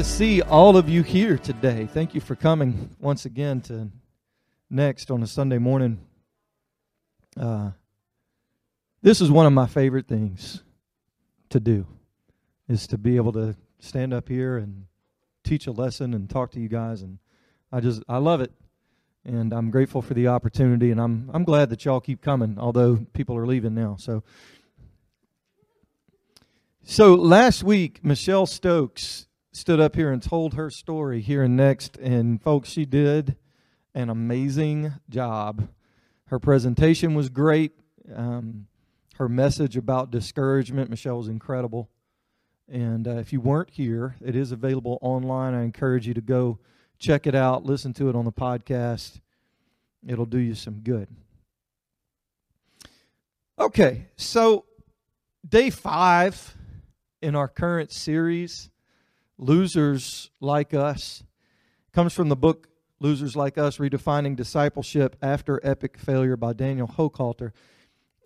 To see all of you here today. Thank you for coming once again to Next on a Sunday morning. Uh, this is one of my favorite things to do, is to be able to stand up here and teach a lesson and talk to you guys, and I just I love it, and I'm grateful for the opportunity, and I'm I'm glad that y'all keep coming, although people are leaving now. So, so last week Michelle Stokes stood up here and told her story here and next, and folks, she did an amazing job. Her presentation was great. Um, her message about discouragement, Michelle, was incredible. And uh, if you weren't here, it is available online. I encourage you to go check it out, listen to it on the podcast. It'll do you some good. Okay, so day five in our current series Losers Like Us comes from the book Losers Like Us Redefining Discipleship After Epic Failure by Daniel Hochhalter.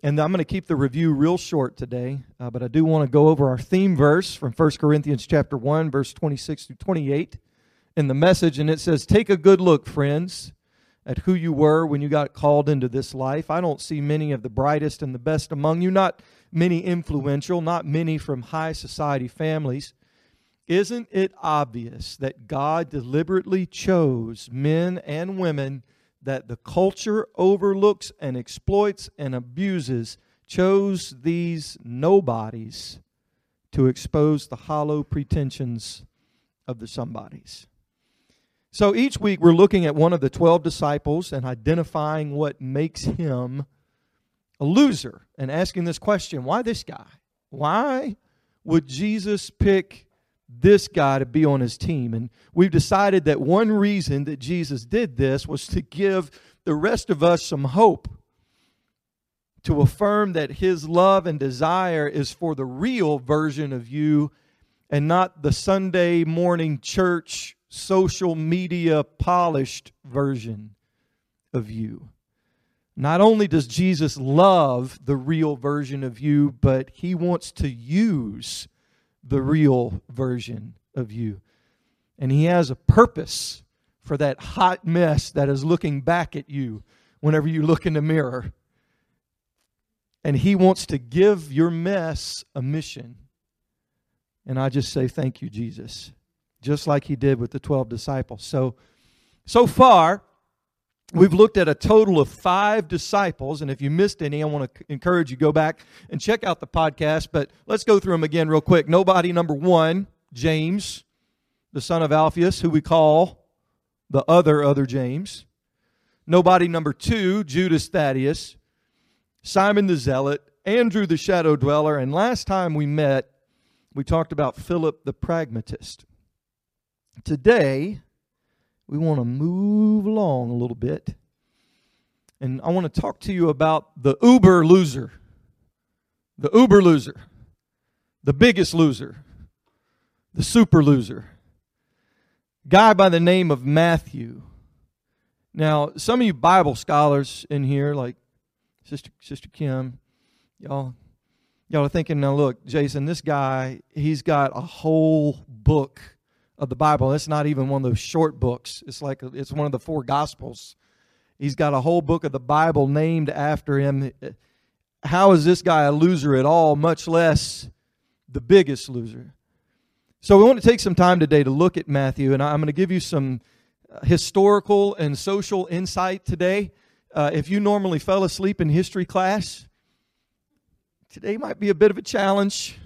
And I'm going to keep the review real short today, uh, but I do want to go over our theme verse from 1 Corinthians chapter 1 verse 26 through 28 in the message and it says, "Take a good look, friends, at who you were when you got called into this life. I don't see many of the brightest and the best among you, not many influential, not many from high society families." Isn't it obvious that God deliberately chose men and women that the culture overlooks and exploits and abuses, chose these nobodies to expose the hollow pretensions of the somebodies? So each week we're looking at one of the 12 disciples and identifying what makes him a loser and asking this question why this guy? Why would Jesus pick this guy to be on his team. And we've decided that one reason that Jesus did this was to give the rest of us some hope, to affirm that his love and desire is for the real version of you and not the Sunday morning church, social media polished version of you. Not only does Jesus love the real version of you, but he wants to use the real version of you. And He has a purpose for that hot mess that is looking back at you whenever you look in the mirror. And He wants to give your mess a mission. And I just say, Thank you, Jesus. Just like He did with the 12 disciples. So, so far, We've looked at a total of five disciples, and if you missed any, I want to encourage you go back and check out the podcast. But let's go through them again real quick. Nobody number one, James, the son of Alphaeus, who we call the other other James. Nobody number two, Judas Thaddeus, Simon the Zealot, Andrew the Shadow Dweller, and last time we met, we talked about Philip the Pragmatist. Today, we want to move along a little bit. And I want to talk to you about the uber loser. The uber loser. The biggest loser. The super loser. Guy by the name of Matthew. Now, some of you Bible scholars in here, like Sister Sister Kim, y'all y'all are thinking, now look, Jason, this guy, he's got a whole book of the Bible. It's not even one of those short books. It's like it's one of the four gospels. He's got a whole book of the Bible named after him. How is this guy a loser at all, much less the biggest loser? So we want to take some time today to look at Matthew, and I'm going to give you some uh, historical and social insight today. Uh, if you normally fell asleep in history class, today might be a bit of a challenge.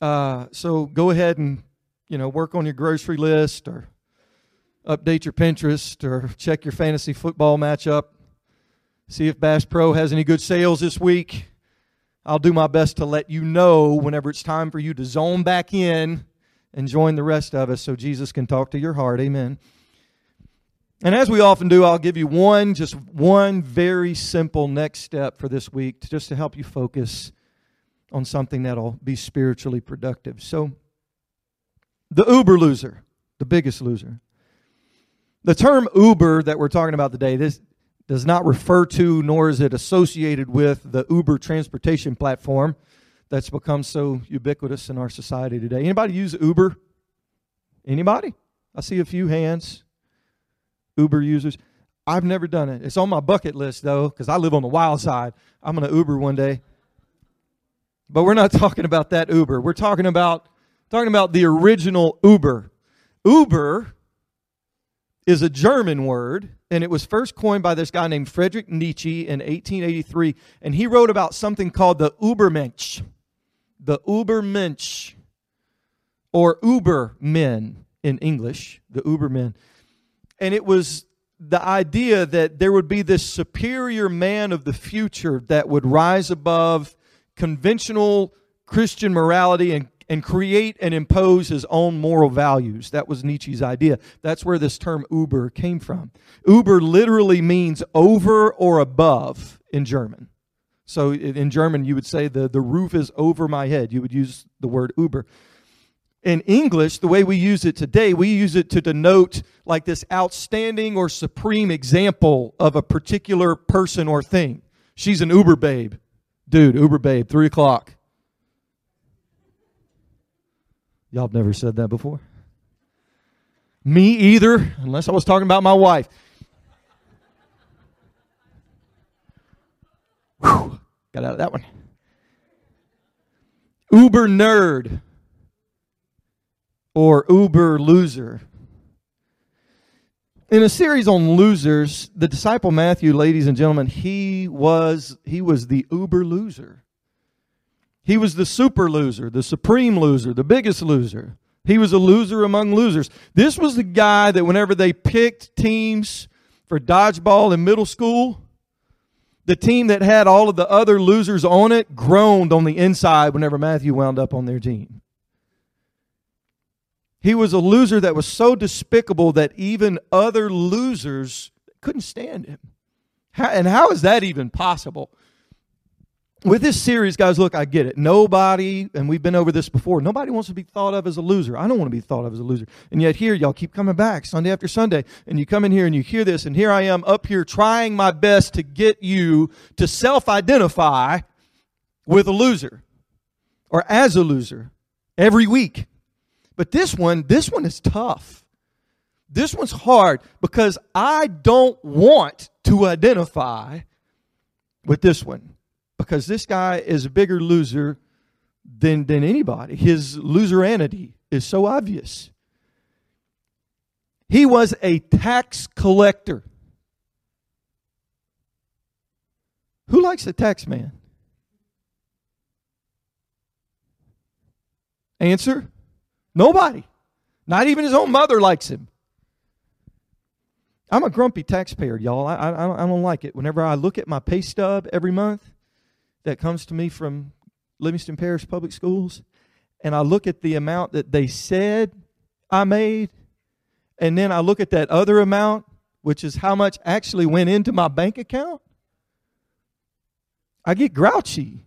Uh, so go ahead and you know, work on your grocery list or update your Pinterest or check your fantasy football matchup. See if Bass Pro has any good sales this week. I'll do my best to let you know whenever it's time for you to zone back in and join the rest of us so Jesus can talk to your heart. Amen. And as we often do, I'll give you one, just one very simple next step for this week to, just to help you focus on something that'll be spiritually productive. So, the uber loser, the biggest loser. The term Uber that we're talking about today, this does not refer to nor is it associated with the Uber transportation platform that's become so ubiquitous in our society today. Anybody use Uber? Anybody? I see a few hands. Uber users. I've never done it. It's on my bucket list though, because I live on the wild side. I'm going to Uber one day. But we're not talking about that Uber. We're talking about talking about the original Uber. Uber is a German word, and it was first coined by this guy named Friedrich Nietzsche in 1883, and he wrote about something called the Ubermensch. The Ubermensch, or Ubermen in English, the Ubermen. And it was the idea that there would be this superior man of the future that would rise above conventional Christian morality and, and create and impose his own moral values. That was Nietzsche's idea. That's where this term Uber came from. Uber literally means over or above in German. So in German, you would say the, the roof is over my head. You would use the word Uber. In English, the way we use it today, we use it to denote like this outstanding or supreme example of a particular person or thing. She's an Uber babe. Dude, Uber babe, three o'clock. Y'all have never said that before? Me either, unless I was talking about my wife. Whew, got out of that one. Uber nerd or Uber loser. In a series on losers, the disciple Matthew, ladies and gentlemen, he was he was the uber loser. He was the super loser, the supreme loser, the biggest loser. He was a loser among losers. This was the guy that whenever they picked teams for dodgeball in middle school, the team that had all of the other losers on it groaned on the inside whenever Matthew wound up on their team. He was a loser that was so despicable that even other losers couldn't stand him. How, and how is that even possible? With this series, guys, look, I get it. Nobody, and we've been over this before, nobody wants to be thought of as a loser. I don't want to be thought of as a loser. And yet, here, y'all keep coming back Sunday after Sunday, and you come in here and you hear this, and here I am up here trying my best to get you to self identify with a loser or as a loser every week. But this one, this one is tough. This one's hard because I don't want to identify with this one because this guy is a bigger loser than, than anybody. His loseranity is so obvious. He was a tax collector. Who likes a tax man? Answer Nobody. Not even his own mother likes him. I'm a grumpy taxpayer, y'all. I, I, I don't like it. Whenever I look at my pay stub every month that comes to me from Livingston Parish Public Schools, and I look at the amount that they said I made, and then I look at that other amount, which is how much actually went into my bank account, I get grouchy.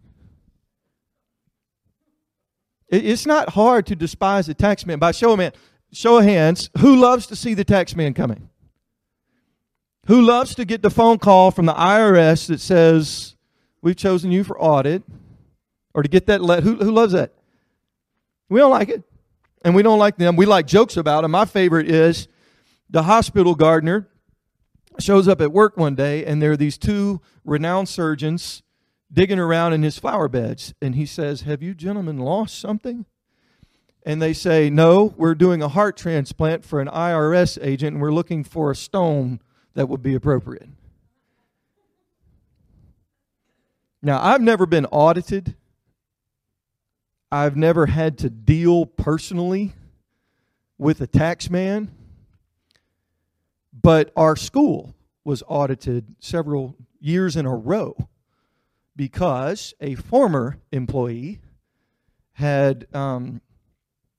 It's not hard to despise the tax man. By show of, man, show of hands, who loves to see the tax man coming? Who loves to get the phone call from the IRS that says, We've chosen you for audit? Or to get that let who, who loves that? We don't like it. And we don't like them. We like jokes about them. My favorite is the hospital gardener shows up at work one day and there are these two renowned surgeons digging around in his flower beds. And he says, Have you gentlemen lost something? And they say, No, we're doing a heart transplant for an IRS agent and we're looking for a stone that would be appropriate. Now, I've never been audited. I've never had to deal personally with a tax man. But our school was audited several years in a row because a former employee had um,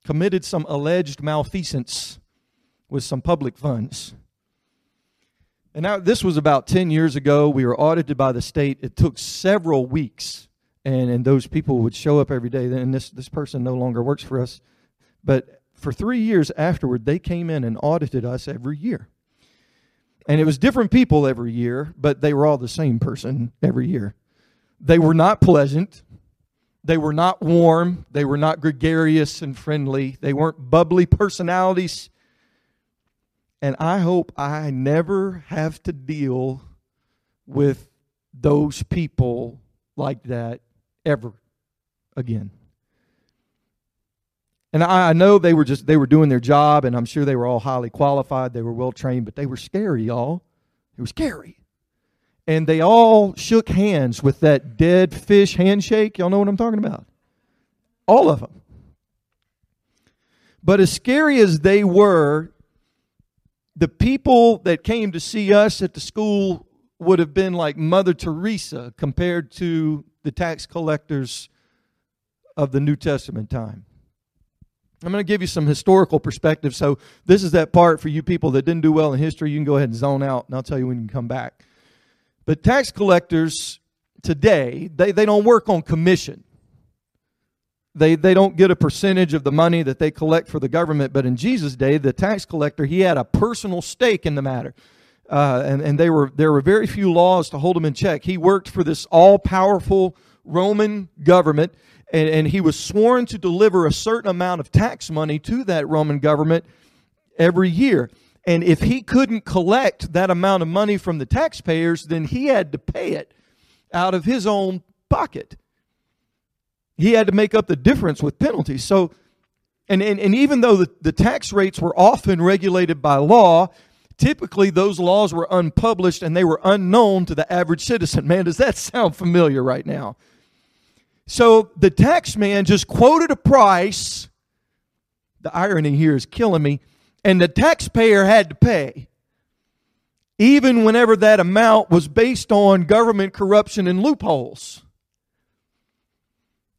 committed some alleged malfeasance with some public funds. And now, this was about 10 years ago. We were audited by the state. It took several weeks, and, and those people would show up every day. And this, this person no longer works for us. But for three years afterward, they came in and audited us every year. And it was different people every year, but they were all the same person every year. They were not pleasant. They were not warm. They were not gregarious and friendly. They weren't bubbly personalities. And I hope I never have to deal with those people like that ever again. And I, know they were just they were doing their job, and I'm sure they were all highly qualified. They were well trained, but they were scary, y'all. It was scary. And they all shook hands with that dead fish handshake. Y'all know what I'm talking about? All of them. But as scary as they were, the people that came to see us at the school would have been like Mother Teresa compared to the tax collectors of the New Testament time. I'm going to give you some historical perspective. So, this is that part for you people that didn't do well in history. You can go ahead and zone out, and I'll tell you when you can come back. But tax collectors today, they, they don't work on commission. They, they don't get a percentage of the money that they collect for the government. But in Jesus' day, the tax collector, he had a personal stake in the matter. Uh, and and they were, there were very few laws to hold him in check. He worked for this all powerful Roman government and, and he was sworn to deliver a certain amount of tax money to that Roman government every year. And if he couldn't collect that amount of money from the taxpayers, then he had to pay it out of his own pocket. He had to make up the difference with penalties. So, and, and, and even though the, the tax rates were often regulated by law, typically those laws were unpublished and they were unknown to the average citizen. Man, does that sound familiar right now? So the tax man just quoted a price. The irony here is killing me. And the taxpayer had to pay, even whenever that amount was based on government corruption and loopholes.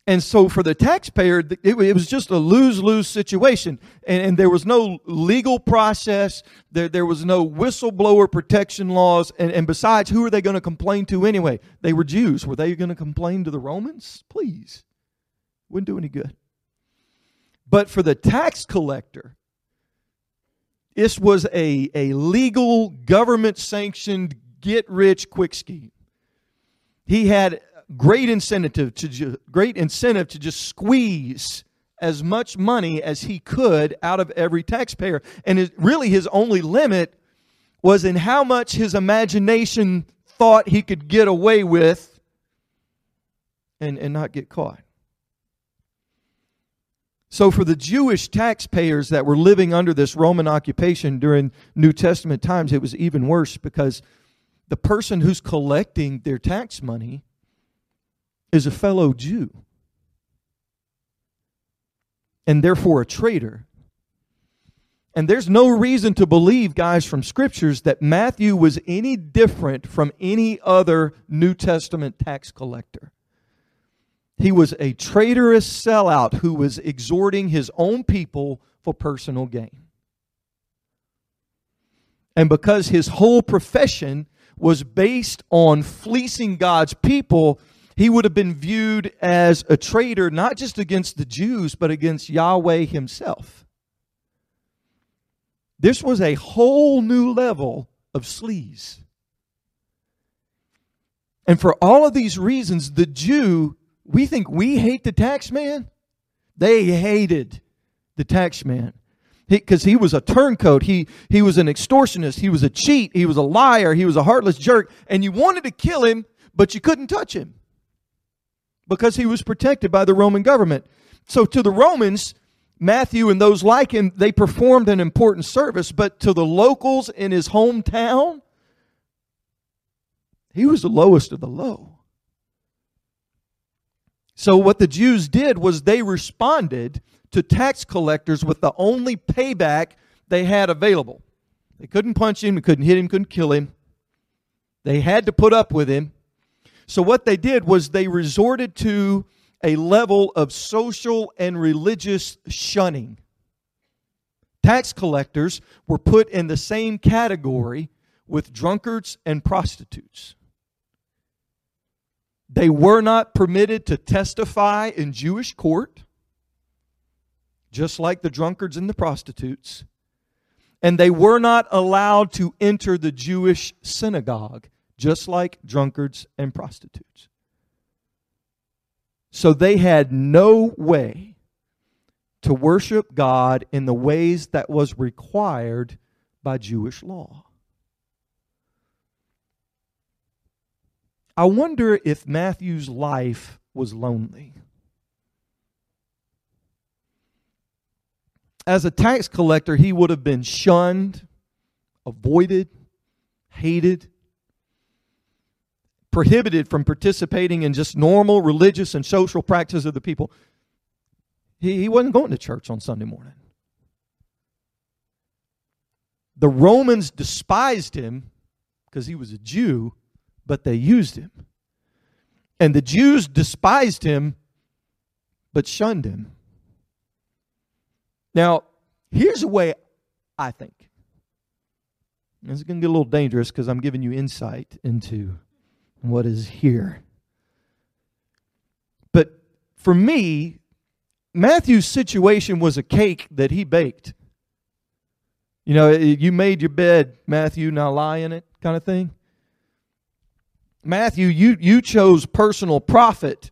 And so for the taxpayer, it, was just a lose lose situation. And, and, there was no legal process, there, there was no whistleblower protection laws. And, and besides, who are they going to complain to anyway? They were Jews. Were they going to complain to the Romans? Please. Wouldn't do any good. But for the tax collector, this was a, a legal, government sanctioned, get rich quick scheme. He had great incentive to ju- great incentive to just squeeze as much money as he could out of every taxpayer. And it, really, his only limit was in how much his imagination thought he could get away with and, and not get caught. So, for the Jewish taxpayers that were living under this Roman occupation during New Testament times, it was even worse because the person who's collecting their tax money is a fellow Jew and therefore a traitor. And there's no reason to believe, guys, from scriptures that Matthew was any different from any other New Testament tax collector. He was a traitorous sellout who was exhorting his own people for personal gain. And because his whole profession was based on fleecing God's people, he would have been viewed as a traitor not just against the Jews, but against Yahweh himself. This was a whole new level of sleaze. And for all of these reasons, the Jew, we think we hate the tax man. They hated the tax man because he, he, was a turncoat. He, he was an extortionist. He was a cheat. He was a liar. He was a heartless jerk. And you wanted to kill him, but you couldn't touch him because he was protected by the Roman government. So to the Romans, Matthew and those like him, they performed an important service, but to the locals in his hometown, he was the lowest of the low. So what the Jews did was they responded to tax collectors with the only payback they had available. They couldn't punch him, they couldn't hit him, couldn't kill him. They had to put up with him. So, what they did was they resorted to a level of social and religious shunning. Tax collectors were put in the same category with drunkards and prostitutes. They were not permitted to testify in Jewish court, just like the drunkards and the prostitutes. And they were not allowed to enter the Jewish synagogue just like drunkards and prostitutes. So they had no way to worship God in the ways that was required by Jewish law. I wonder if Matthew's life was lonely. As a tax collector, he would have been shunned, avoided, hated, prohibited from participating in just normal religious and social practices of the people. He, he wasn't going to church on Sunday morning. The Romans despised him because he was a Jew, but they used him. And the Jews despised him, but shunned him. Now, here's a way I think. This is going to get a little dangerous because I'm giving you insight into what is here. But for me, Matthew's situation was a cake that he baked. You know, you made your bed, Matthew, now lie in it, kind of thing. Matthew, you, you chose personal profit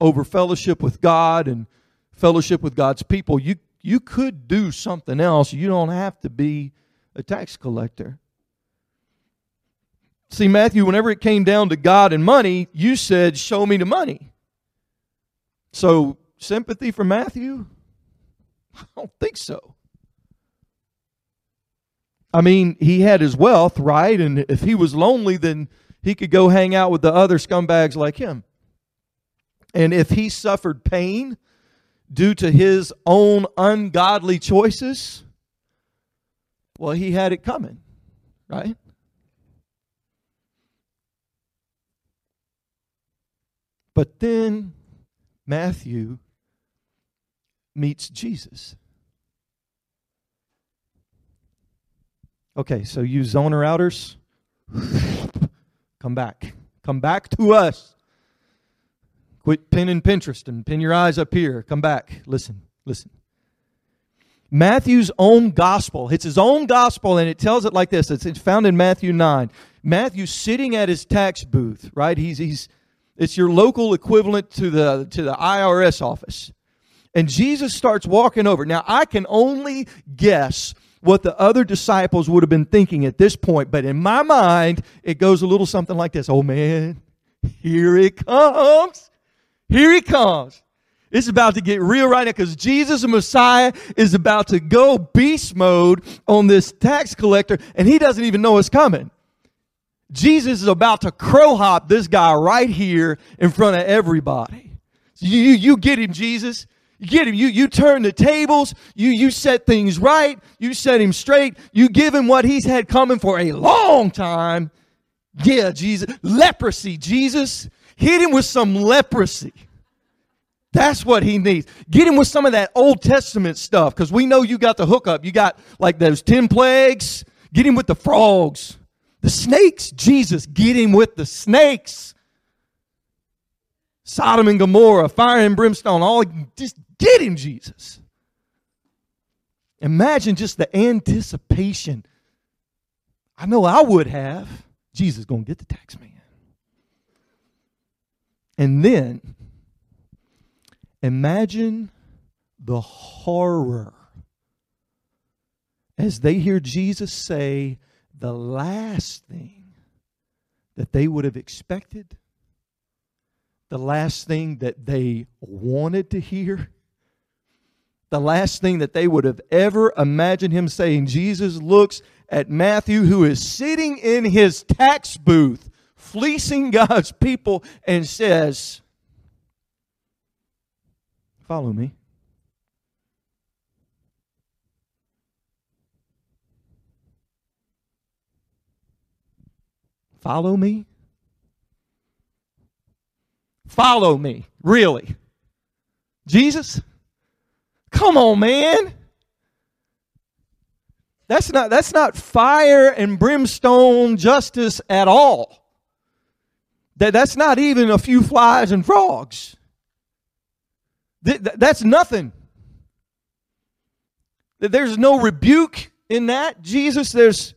over fellowship with God and fellowship with God's people. You, you could do something else. You don't have to be a tax collector. See, Matthew, whenever it came down to God and money, you said, Show me the money. So, sympathy for Matthew? I don't think so. I mean, he had his wealth, right? And if he was lonely, then he could go hang out with the other scumbags like him. And if he suffered pain due to his own ungodly choices, well, he had it coming, right? But then Matthew meets Jesus. Okay, so you zoner outers, come back. Come back to us. Quit pinning Pinterest and pin your eyes up here. Come back. Listen, listen. Matthew's own gospel. It's his own gospel, and it tells it like this. It's, it's found in Matthew 9. Matthew sitting at his tax booth, right? He's, he's, it's your local equivalent to the, to the IRS office. And Jesus starts walking over. Now, I can only guess what the other disciples would have been thinking at this point, but in my mind, it goes a little something like this Oh man, here it comes. Here he comes. It's about to get real right now because Jesus, the Messiah, is about to go beast mode on this tax collector, and he doesn't even know it's coming. Jesus is about to crow hop this guy right here in front of everybody. You, you, you get him, Jesus. You get him. You, you turn the tables. You, you set things right. You set him straight. You give him what he's had coming for a long time. Yeah, Jesus. Leprosy, Jesus. Hit him with some leprosy. That's what he needs. Get him with some of that Old Testament stuff because we know you got the hookup. You got like those 10 plagues. Get him with the frogs. The snakes, Jesus, get him with the snakes. Sodom and Gomorrah, fire and brimstone, all just get him, Jesus. Imagine just the anticipation. I know I would have. Jesus going to get the tax man. And then imagine the horror as they hear Jesus say, the last thing that they would have expected, the last thing that they wanted to hear, the last thing that they would have ever imagined him saying. Jesus looks at Matthew, who is sitting in his tax booth, fleecing God's people, and says, Follow me. Follow me? Follow me. Really? Jesus? Come on, man. That's not, that's not fire and brimstone justice at all. That, that's not even a few flies and frogs. that's nothing. There's no rebuke in that. Jesus, there's,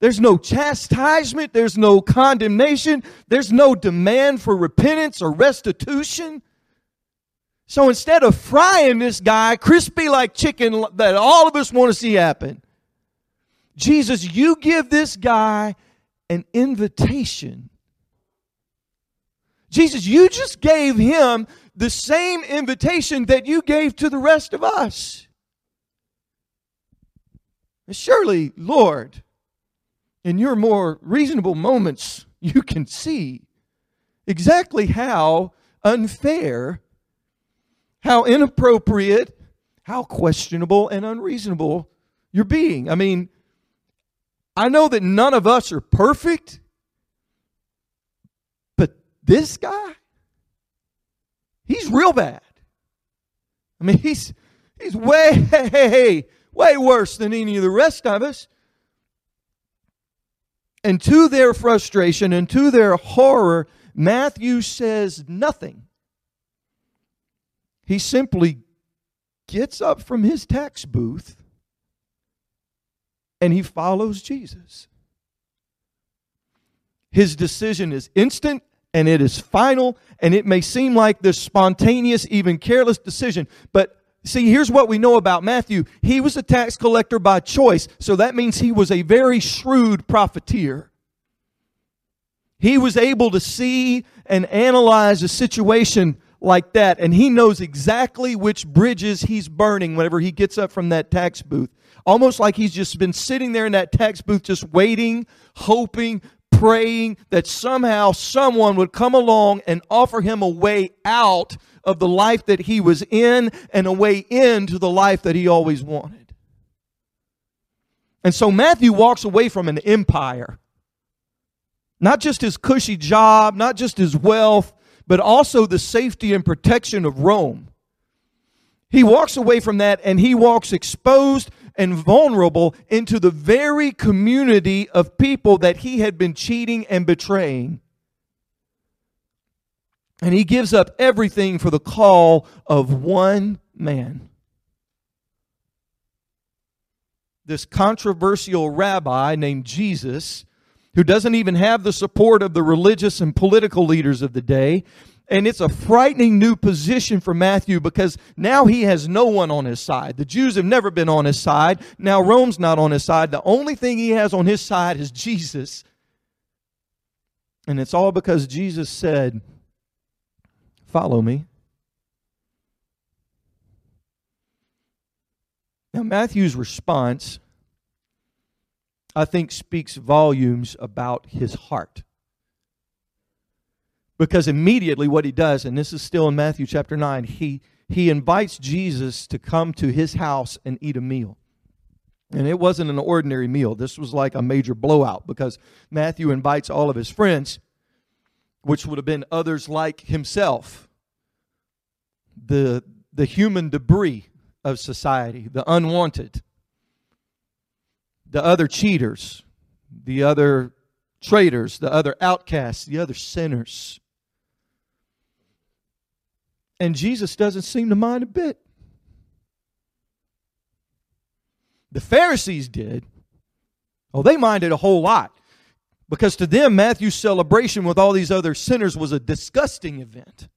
there's no chastisement. There's no condemnation. There's no demand for repentance or restitution. So instead of frying this guy crispy like chicken that all of us want to see happen, Jesus, you give this guy an invitation. Jesus, you just gave him the same invitation that you gave to the rest of us. Surely, Lord, in your more reasonable moments, you can see exactly how unfair, how inappropriate, how questionable and unreasonable you're being. I mean, I know that none of us are perfect, but this guy, he's real bad. I mean, he's he's way way worse than any of the rest of us. And to their frustration and to their horror, Matthew says nothing. He simply gets up from his tax booth and he follows Jesus. His decision is instant and it is final, and it may seem like this spontaneous, even careless decision, but See, here's what we know about Matthew. He was a tax collector by choice, so that means he was a very shrewd profiteer. He was able to see and analyze a situation like that, and he knows exactly which bridges he's burning whenever he gets up from that tax booth. Almost like he's just been sitting there in that tax booth, just waiting, hoping, praying that somehow someone would come along and offer him a way out of the life that he was in and a way into the life that he always wanted. And so Matthew walks away from an empire. Not just his cushy job, not just his wealth, but also the safety and protection of Rome. He walks away from that and he walks exposed and vulnerable into the very community of people that he had been cheating and betraying. And he gives up everything for the call of one man. This controversial rabbi named Jesus, who doesn't even have the support of the religious and political leaders of the day. And it's a frightening new position for Matthew because now he has no one on his side. The Jews have never been on his side. Now Rome's not on his side. The only thing he has on his side is Jesus. And it's all because Jesus said, Follow me. Now, Matthew's response, I think, speaks volumes about his heart. Because immediately what he does, and this is still in Matthew chapter 9, he, he invites Jesus to come to his house and eat a meal. And it wasn't an ordinary meal. This was like a major blowout because Matthew invites all of his friends which would have been others like himself, the, the human debris of society, the unwanted, the other cheaters, the other traitors, the other outcasts, the other sinners. And Jesus doesn't seem to mind a bit. The Pharisees did. Oh, they minded a whole lot. Because to them, Matthew's celebration with all these other sinners was a disgusting event.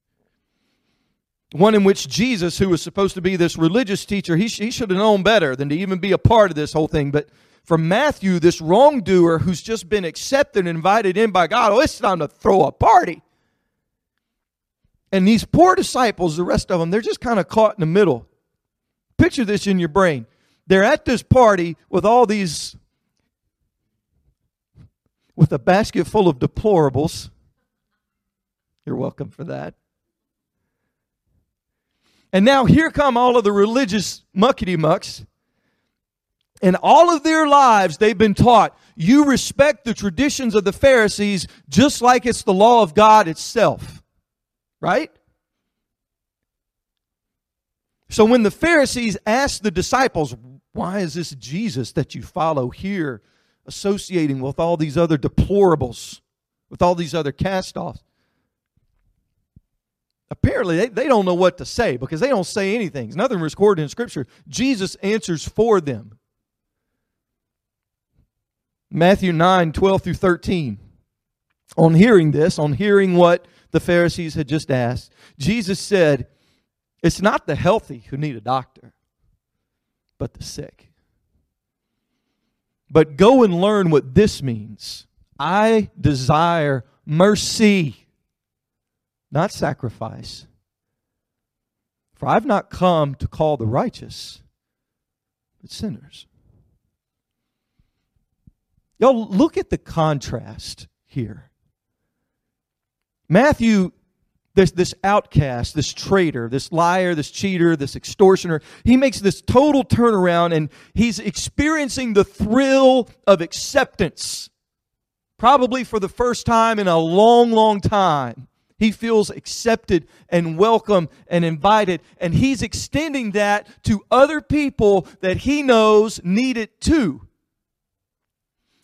One in which Jesus, who was supposed to be this religious teacher, he, he should have known better than to even be a part of this whole thing. But for Matthew, this wrongdoer who's just been accepted and invited in by God, oh, it's time to throw a party. And these poor disciples, the rest of them, they're just kind of caught in the middle. Picture this in your brain. They're at this party with all these with a basket full of deplorables. You're welcome for that. And now here come all of the religious muckety mucks. And all of their lives, they've been taught you respect the traditions of the Pharisees just like it's the law of God itself. Right? So when the Pharisees asked the disciples, Why is this Jesus that you follow here associating with all these other deplorables, with all these other cast offs. Apparently, they, they don't know what to say because they don't say anything. Nothing recorded in Scripture. Jesus answers for them. Matthew 9, 12 through 13. On hearing this, on hearing what the Pharisees had just asked, Jesus said, It's not the healthy who need a doctor, but the sick. But go and learn what this means. I desire mercy, not sacrifice. For I've not come to call the righteous, but sinners. Y'all, look at the contrast here. Matthew, this, this outcast, this traitor, this liar, this cheater, this extortioner, he makes this total turnaround and he's experiencing the thrill of acceptance. Probably for the first time in a long, long time. He feels accepted and welcome and invited. And he's extending that to other people that he knows need it too.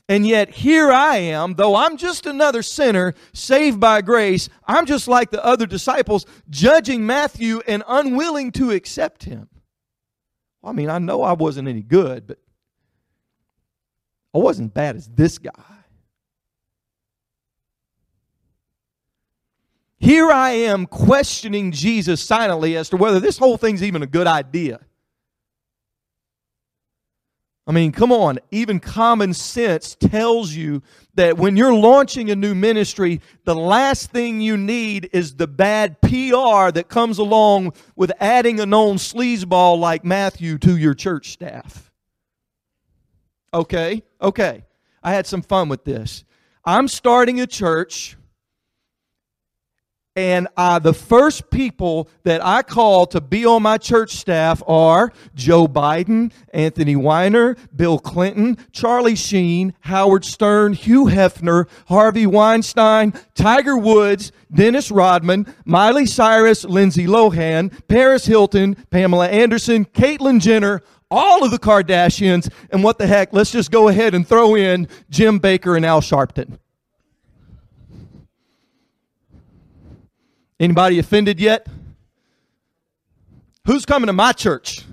And yet here I am, though I'm just another sinner saved by grace, I'm just like the other disciples, judging Matthew and unwilling to accept him. I mean, I know I wasn't any good, but I wasn't bad as this guy. Here I am questioning Jesus silently as to whether this whole thing's even a good idea. I mean, come on. Even common sense tells you that when you're launching a new ministry, the last thing you need is the bad PR that comes along with adding a known sleazeball like Matthew to your church staff. Okay, okay. I had some fun with this. I'm starting a church and uh, the first people that I call to be on my church staff are Joe Biden, Anthony Weiner, Bill Clinton, Charlie Sheen, Howard Stern, Hugh Hefner, Harvey Weinstein, Tiger Woods, Dennis Rodman, Miley Cyrus, Lindsay Lohan, Paris Hilton, Pamela Anderson, Caitlyn Jenner, all of the Kardashians, and what the heck, let's just go ahead and throw in Jim Bakker and Al Sharpton. Anybody offended yet? Who's coming to my church?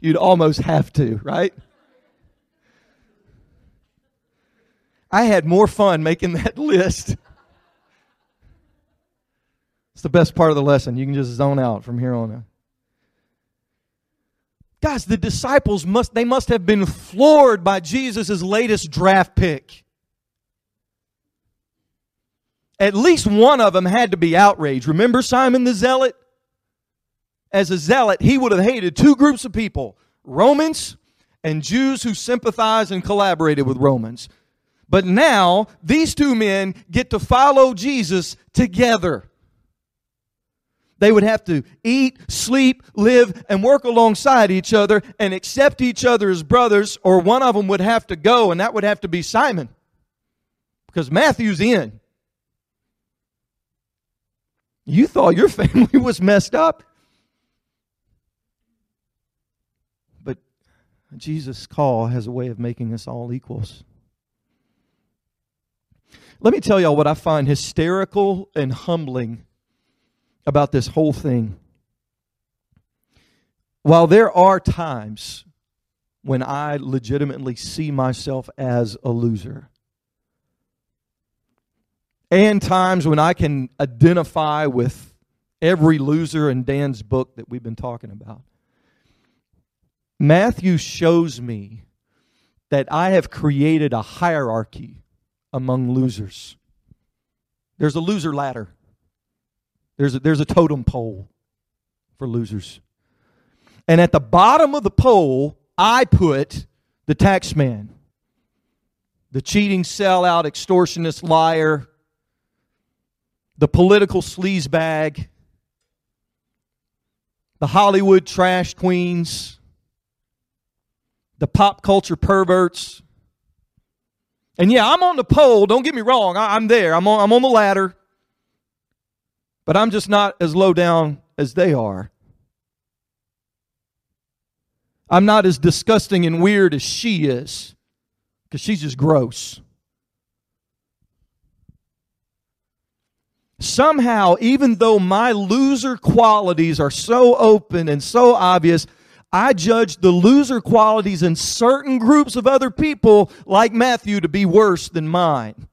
You'd almost have to, right? I had more fun making that list. It's the best part of the lesson. You can just zone out from here on out. Guys, the disciples must they must have been floored by Jesus' latest draft pick. At least one of them had to be outraged. Remember Simon the Zealot? As a zealot, he would have hated two groups of people Romans and Jews who sympathized and collaborated with Romans. But now, these two men get to follow Jesus together. They would have to eat, sleep, live, and work alongside each other and accept each other as brothers, or one of them would have to go, and that would have to be Simon. Because Matthew's in. You thought your family was messed up. But Jesus' call has a way of making us all equals. Let me tell y'all what I find hysterical and humbling about this whole thing. While there are times when I legitimately see myself as a loser, and times when I can identify with every loser in Dan's book that we've been talking about. Matthew shows me that I have created a hierarchy among losers. There's a loser ladder. There's a, there's a totem pole for losers. And at the bottom of the pole, I put the tax man, the cheating sellout, extortionist liar, the political sleazebag, the Hollywood trash queens, the pop culture perverts. And yeah, I'm on the pole. Don't get me wrong. I, am there. I'm on, I'm on the ladder. But I'm just not as low down as they are. I'm not as disgusting and weird as she is because she's just gross. Somehow, even though my loser qualities are so open and so obvious, I judge the loser qualities in certain groups of other people, like Matthew, to be worse than mine.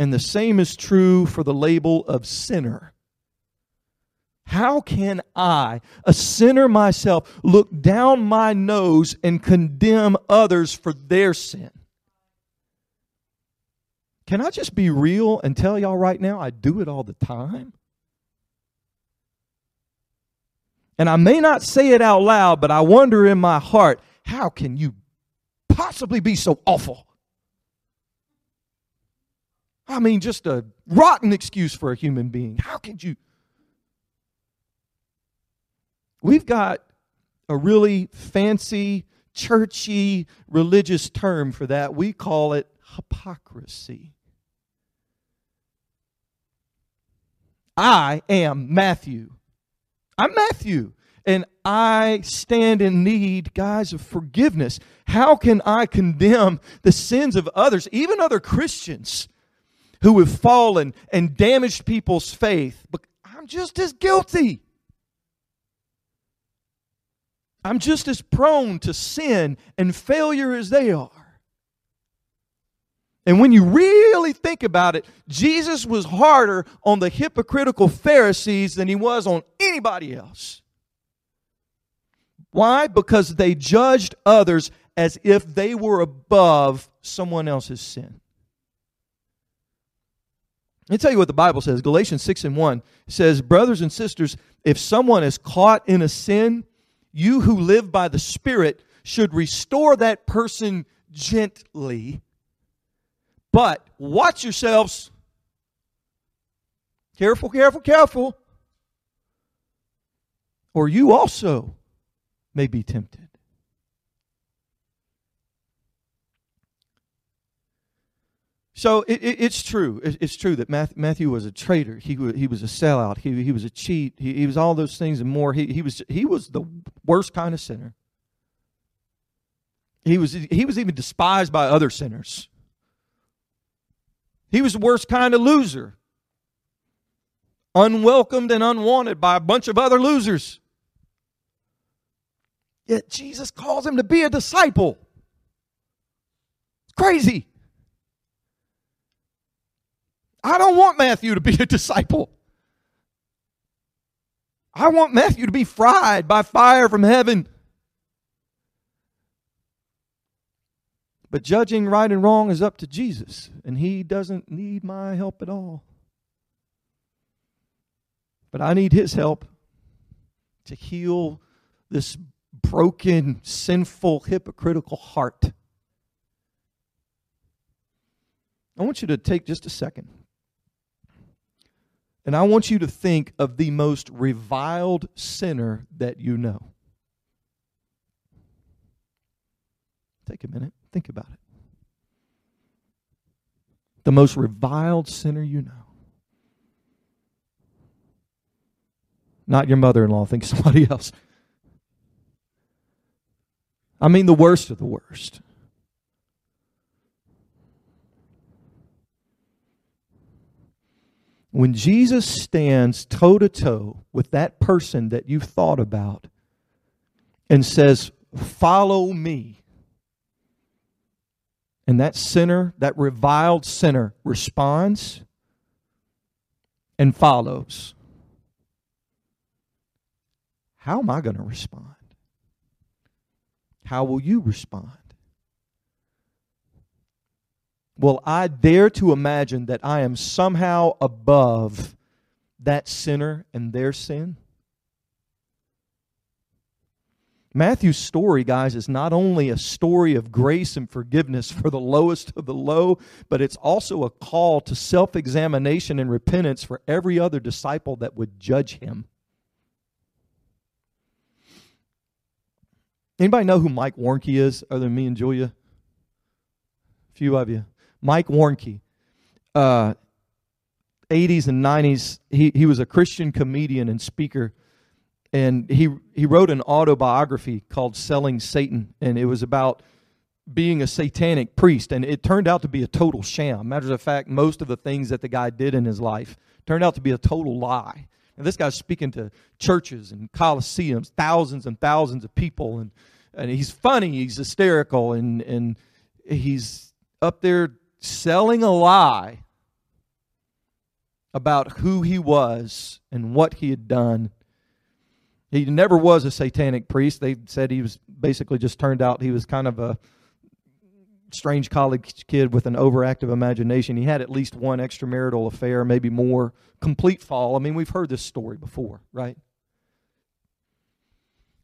And the same is true for the label of sinner. How can I, a sinner myself, look down my nose and condemn others for their sin? Can I just be real and tell y'all right now, I do it all the time? And I may not say it out loud, but I wonder in my heart, how can you possibly be so awful? I mean, just a rotten excuse for a human being. How could you? We've got a really fancy, churchy, religious term for that. We call it hypocrisy. I am Matthew. I'm Matthew. And I stand in need, guys, of forgiveness. How can I condemn the sins of others, even other Christians who have fallen and damaged people's faith? But I'm just as guilty. I'm just as prone to sin and failure as they are. And when you really think about it, Jesus was harder on the hypocritical Pharisees than he was on anybody else. Why? Because they judged others as if they were above someone else's sin. Let me tell you what the Bible says. Galatians 6 and 1 says, Brothers and sisters, if someone is caught in a sin, you who live by the Spirit should restore that person gently. But watch yourselves. Careful, careful, careful. Or you also may be tempted. So it, it, it's true. It, it's true that Matthew was a traitor. He, he was a sellout. He, he was a cheat. He, he was all those things and more. He, he, was, he was the worst kind of sinner. He was, he was even despised by other sinners. He was the worst kind of loser. Unwelcomed and unwanted by a bunch of other losers. Yet Jesus calls him to be a disciple. It's crazy. I don't want Matthew to be a disciple. I want Matthew to be fried by fire from heaven. But judging right and wrong is up to Jesus, and he doesn't need my help at all. But I need his help to heal this broken, sinful, hypocritical heart. I want you to take just a second and I want you to think of the most reviled sinner that you know. Take a minute, think about it. The most reviled sinner you know. Not your mother in law, think somebody else. I mean, the worst of the worst. When Jesus stands toe to toe with that person that you've thought about and says, Follow me, and that sinner, that reviled sinner, responds and follows, how am I going to respond? How will you respond? Will I dare to imagine that I am somehow above that sinner and their sin? Matthew's story, guys, is not only a story of grace and forgiveness for the lowest of the low, but it's also a call to self examination and repentance for every other disciple that would judge him. Anybody know who Mike Warnke is other than me and Julia? A few of you. Mike Warnke, uh, 80s and 90s, he, he was a Christian comedian and speaker. And he, he wrote an autobiography called Selling Satan. And it was about being a satanic priest. And it turned out to be a total sham. Matter of fact, most of the things that the guy did in his life turned out to be a total lie. And this guy's speaking to churches and coliseums, thousands and thousands of people. And, and he's funny, he's hysterical, and, and he's up there selling a lie about who he was and what he had done. He never was a satanic priest. They said he was basically just turned out he was kind of a strange college kid with an overactive imagination. He had at least one extramarital affair, maybe more. Complete fall. I mean, we've heard this story before, right?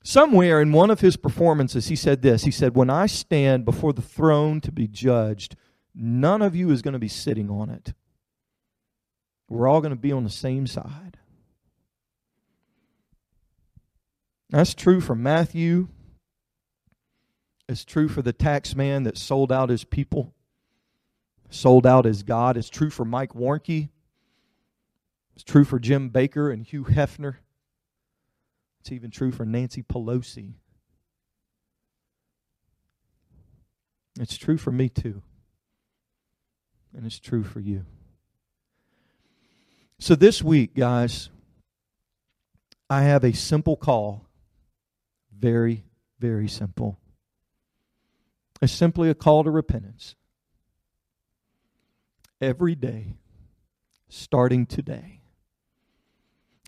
Somewhere in one of his performances, he said this He said, When I stand before the throne to be judged, none of you is going to be sitting on it. We're all going to be on the same side. That's true for Matthew. It's true for the tax man that sold out his people, sold out his God. It's true for Mike Warnke. It's true for Jim Bakker and Hugh Hefner. It's even true for Nancy Pelosi. It's true for me too. And it's true for you. So this week, guys, I have a simple call. Very, very simple. It's simply a call to repentance. Every day, starting today.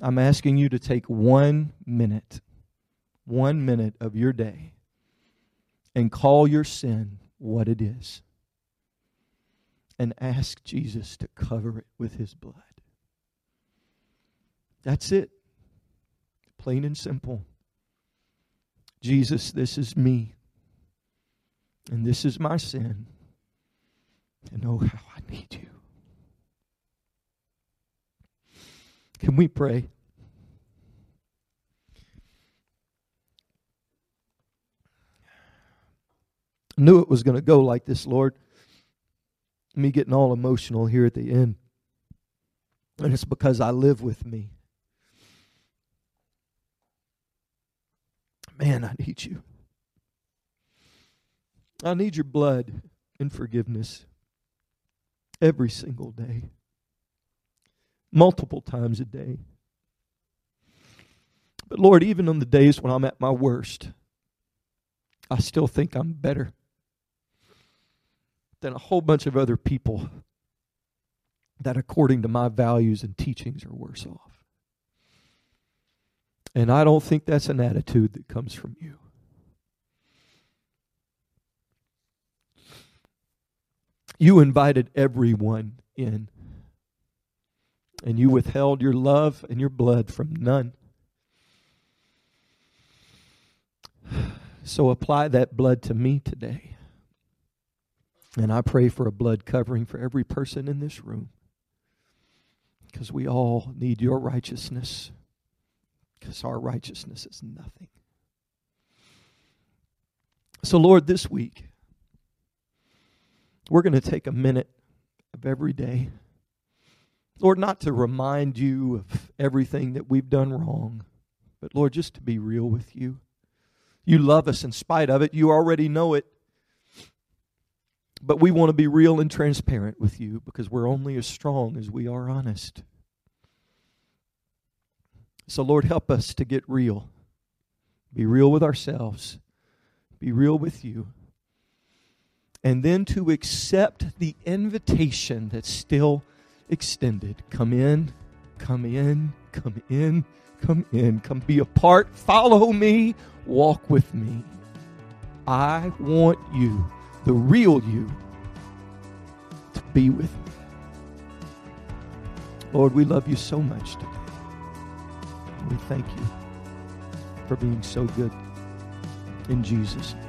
I'm asking you to take one minute, one minute of your day, and call your sin what it is. And ask Jesus to cover it with his blood. That's it. Plain and simple. Jesus, this is me. And this is my sin. And oh, how I need you. Can we pray? Knew it was going to go like this, Lord. Me getting all emotional here at the end. And it's because I live with me. Man, I need you. I need your blood and forgiveness every single day multiple times a day. But Lord, even on the days when I'm at my worst, I still think I'm better than a whole bunch of other people that, according to my values and teachings, are worse off. And I don't think that's an attitude that comes from you. You invited everyone in and you withheld your love and your blood from none. So apply that blood to me today. And I pray for a blood covering for every person in this room. Because we all need your righteousness. Because our righteousness is nothing. So, Lord, this week, we're going to take a minute of every day Lord, not to remind you of everything that we've done wrong, but Lord, just to be real with you. You love us in spite of it. You already know it. But we want to be real and transparent with you because we're only as strong as we are honest. So, Lord, help us to get real. Be real with ourselves, be real with you. And then to accept the invitation that's still extended. Come in, come in, come in, come in, come be a part. Follow me, walk with me. I want you, the real you, to be with me. Lord, we love you so much today. We thank you for being so good in Jesus' name.